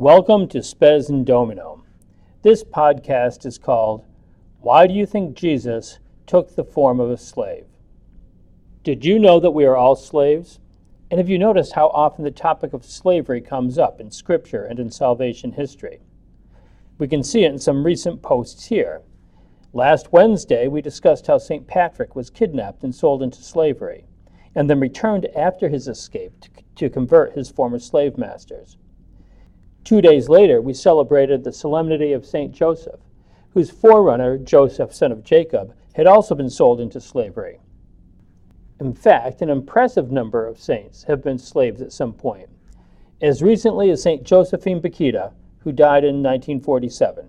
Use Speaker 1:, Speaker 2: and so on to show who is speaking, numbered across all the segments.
Speaker 1: Welcome to Spes in Domino. This podcast is called Why Do You Think Jesus Took the Form of a Slave? Did you know that we are all slaves? And have you noticed how often the topic of slavery comes up in Scripture and in salvation history? We can see it in some recent posts here. Last Wednesday, we discussed how St. Patrick was kidnapped and sold into slavery, and then returned after his escape to, to convert his former slave masters. Two days later, we celebrated the solemnity of St. Joseph, whose forerunner, Joseph, son of Jacob, had also been sold into slavery. In fact, an impressive number of saints have been slaves at some point, as recently as St. Josephine Bakhita, who died in 1947.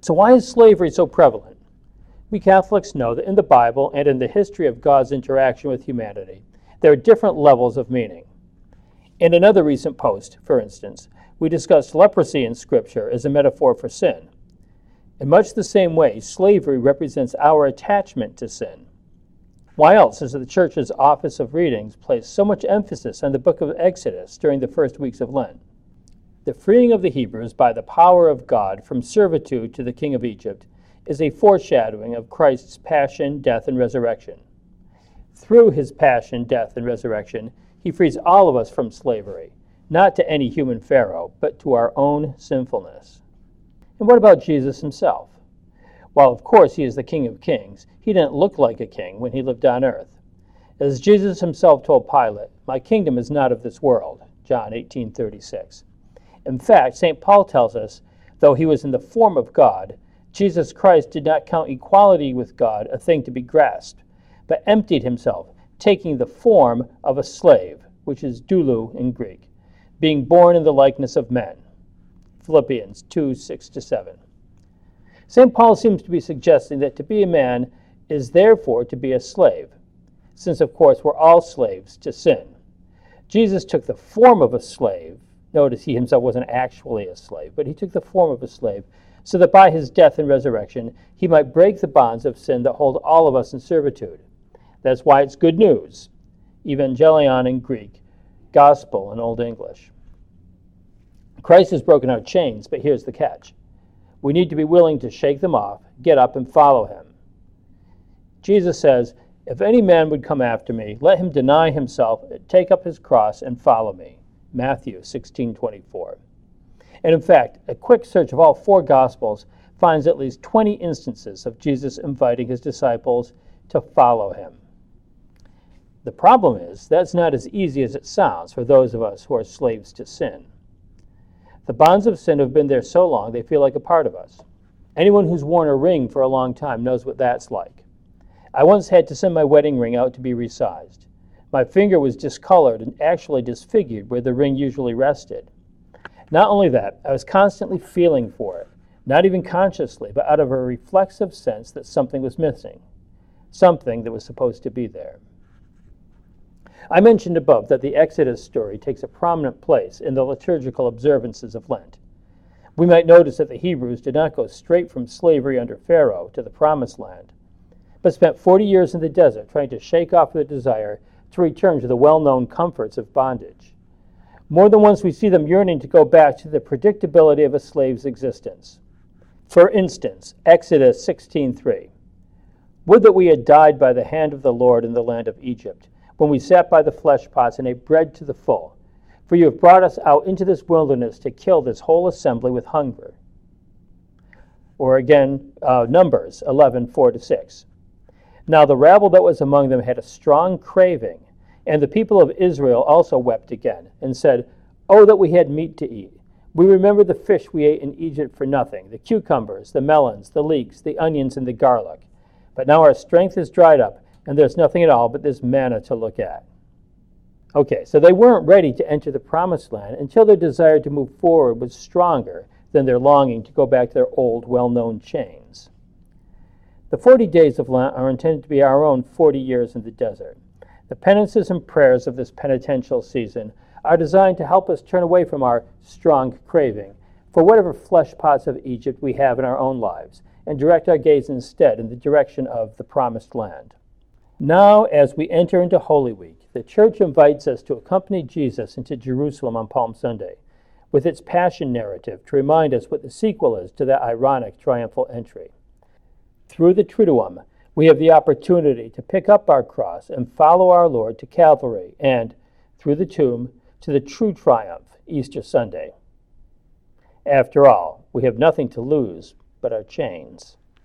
Speaker 1: So, why is slavery so prevalent? We Catholics know that in the Bible and in the history of God's interaction with humanity, there are different levels of meaning. In another recent post, for instance, we discussed leprosy in Scripture as a metaphor for sin. In much the same way, slavery represents our attachment to sin. Why else is the Church's Office of Readings placed so much emphasis on the book of Exodus during the first weeks of Lent? The freeing of the Hebrews by the power of God from servitude to the king of Egypt is a foreshadowing of Christ's passion, death, and resurrection. Through his passion, death, and resurrection, he frees all of us from slavery not to any human Pharaoh, but to our own sinfulness. And what about Jesus himself? While, of course, he is the King of Kings, he didn't look like a king when he lived on earth. As Jesus himself told Pilate, My kingdom is not of this world. John 18:36. In fact, St. Paul tells us, though he was in the form of God, Jesus Christ did not count equality with God a thing to be grasped, but emptied himself, taking the form of a slave, which is doulo in Greek being born in the likeness of men. Philippians 2 6 to 7. St. Paul seems to be suggesting that to be a man is therefore to be a slave, since, of course, we're all slaves to sin. Jesus took the form of a slave. Notice he himself wasn't actually a slave, but he took the form of a slave so that by his death and resurrection he might break the bonds of sin that hold all of us in servitude. That's why it's good news. Evangelion in Greek gospel in Old English. Christ has broken our chains, but here's the catch. We need to be willing to shake them off, get up, and follow him. Jesus says, If any man would come after me, let him deny himself, take up his cross, and follow me. Matthew 16:24. And in fact, a quick search of all four gospels finds at least 20 instances of Jesus inviting his disciples to follow him. The problem is, that's not as easy as it sounds for those of us who are slaves to sin. The bonds of sin have been there so long they feel like a part of us. Anyone who's worn a ring for a long time knows what that's like. I once had to send my wedding ring out to be resized. My finger was discolored and actually disfigured where the ring usually rested. Not only that, I was constantly feeling for it, not even consciously, but out of a reflexive sense that something was missing, something that was supposed to be there. I mentioned above that the Exodus story takes a prominent place in the liturgical observances of Lent. We might notice that the Hebrews did not go straight from slavery under Pharaoh to the Promised Land, but spent 40 years in the desert trying to shake off the desire to return to the well known comforts of bondage. More than once, we see them yearning to go back to the predictability of a slave's existence. For instance, Exodus 16:3. Would that we had died by the hand of the Lord in the land of Egypt when we sat by the flesh pots and ate bread to the full. For you have brought us out into this wilderness to kill this whole assembly with hunger. Or again, uh, Numbers 11, 4 to 6. Now the rabble that was among them had a strong craving, and the people of Israel also wept again, and said, Oh, that we had meat to eat. We remember the fish we ate in Egypt for nothing, the cucumbers, the melons, the leeks, the onions, and the garlic. But now our strength is dried up and there's nothing at all but this manna to look at. Okay, so they weren't ready to enter the promised land until their desire to move forward was stronger than their longing to go back to their old, well known chains. The 40 days of Lent are intended to be our own 40 years in the desert. The penances and prayers of this penitential season are designed to help us turn away from our strong craving for whatever flesh pots of Egypt we have in our own lives and direct our gaze instead in the direction of the promised land. Now, as we enter into Holy Week, the church invites us to accompany Jesus into Jerusalem on Palm Sunday, with its passion narrative to remind us what the sequel is to that ironic triumphal entry. Through the Triduum, we have the opportunity to pick up our cross and follow our Lord to Calvary and, through the tomb, to the true triumph, Easter Sunday. After all, we have nothing to lose but our chains.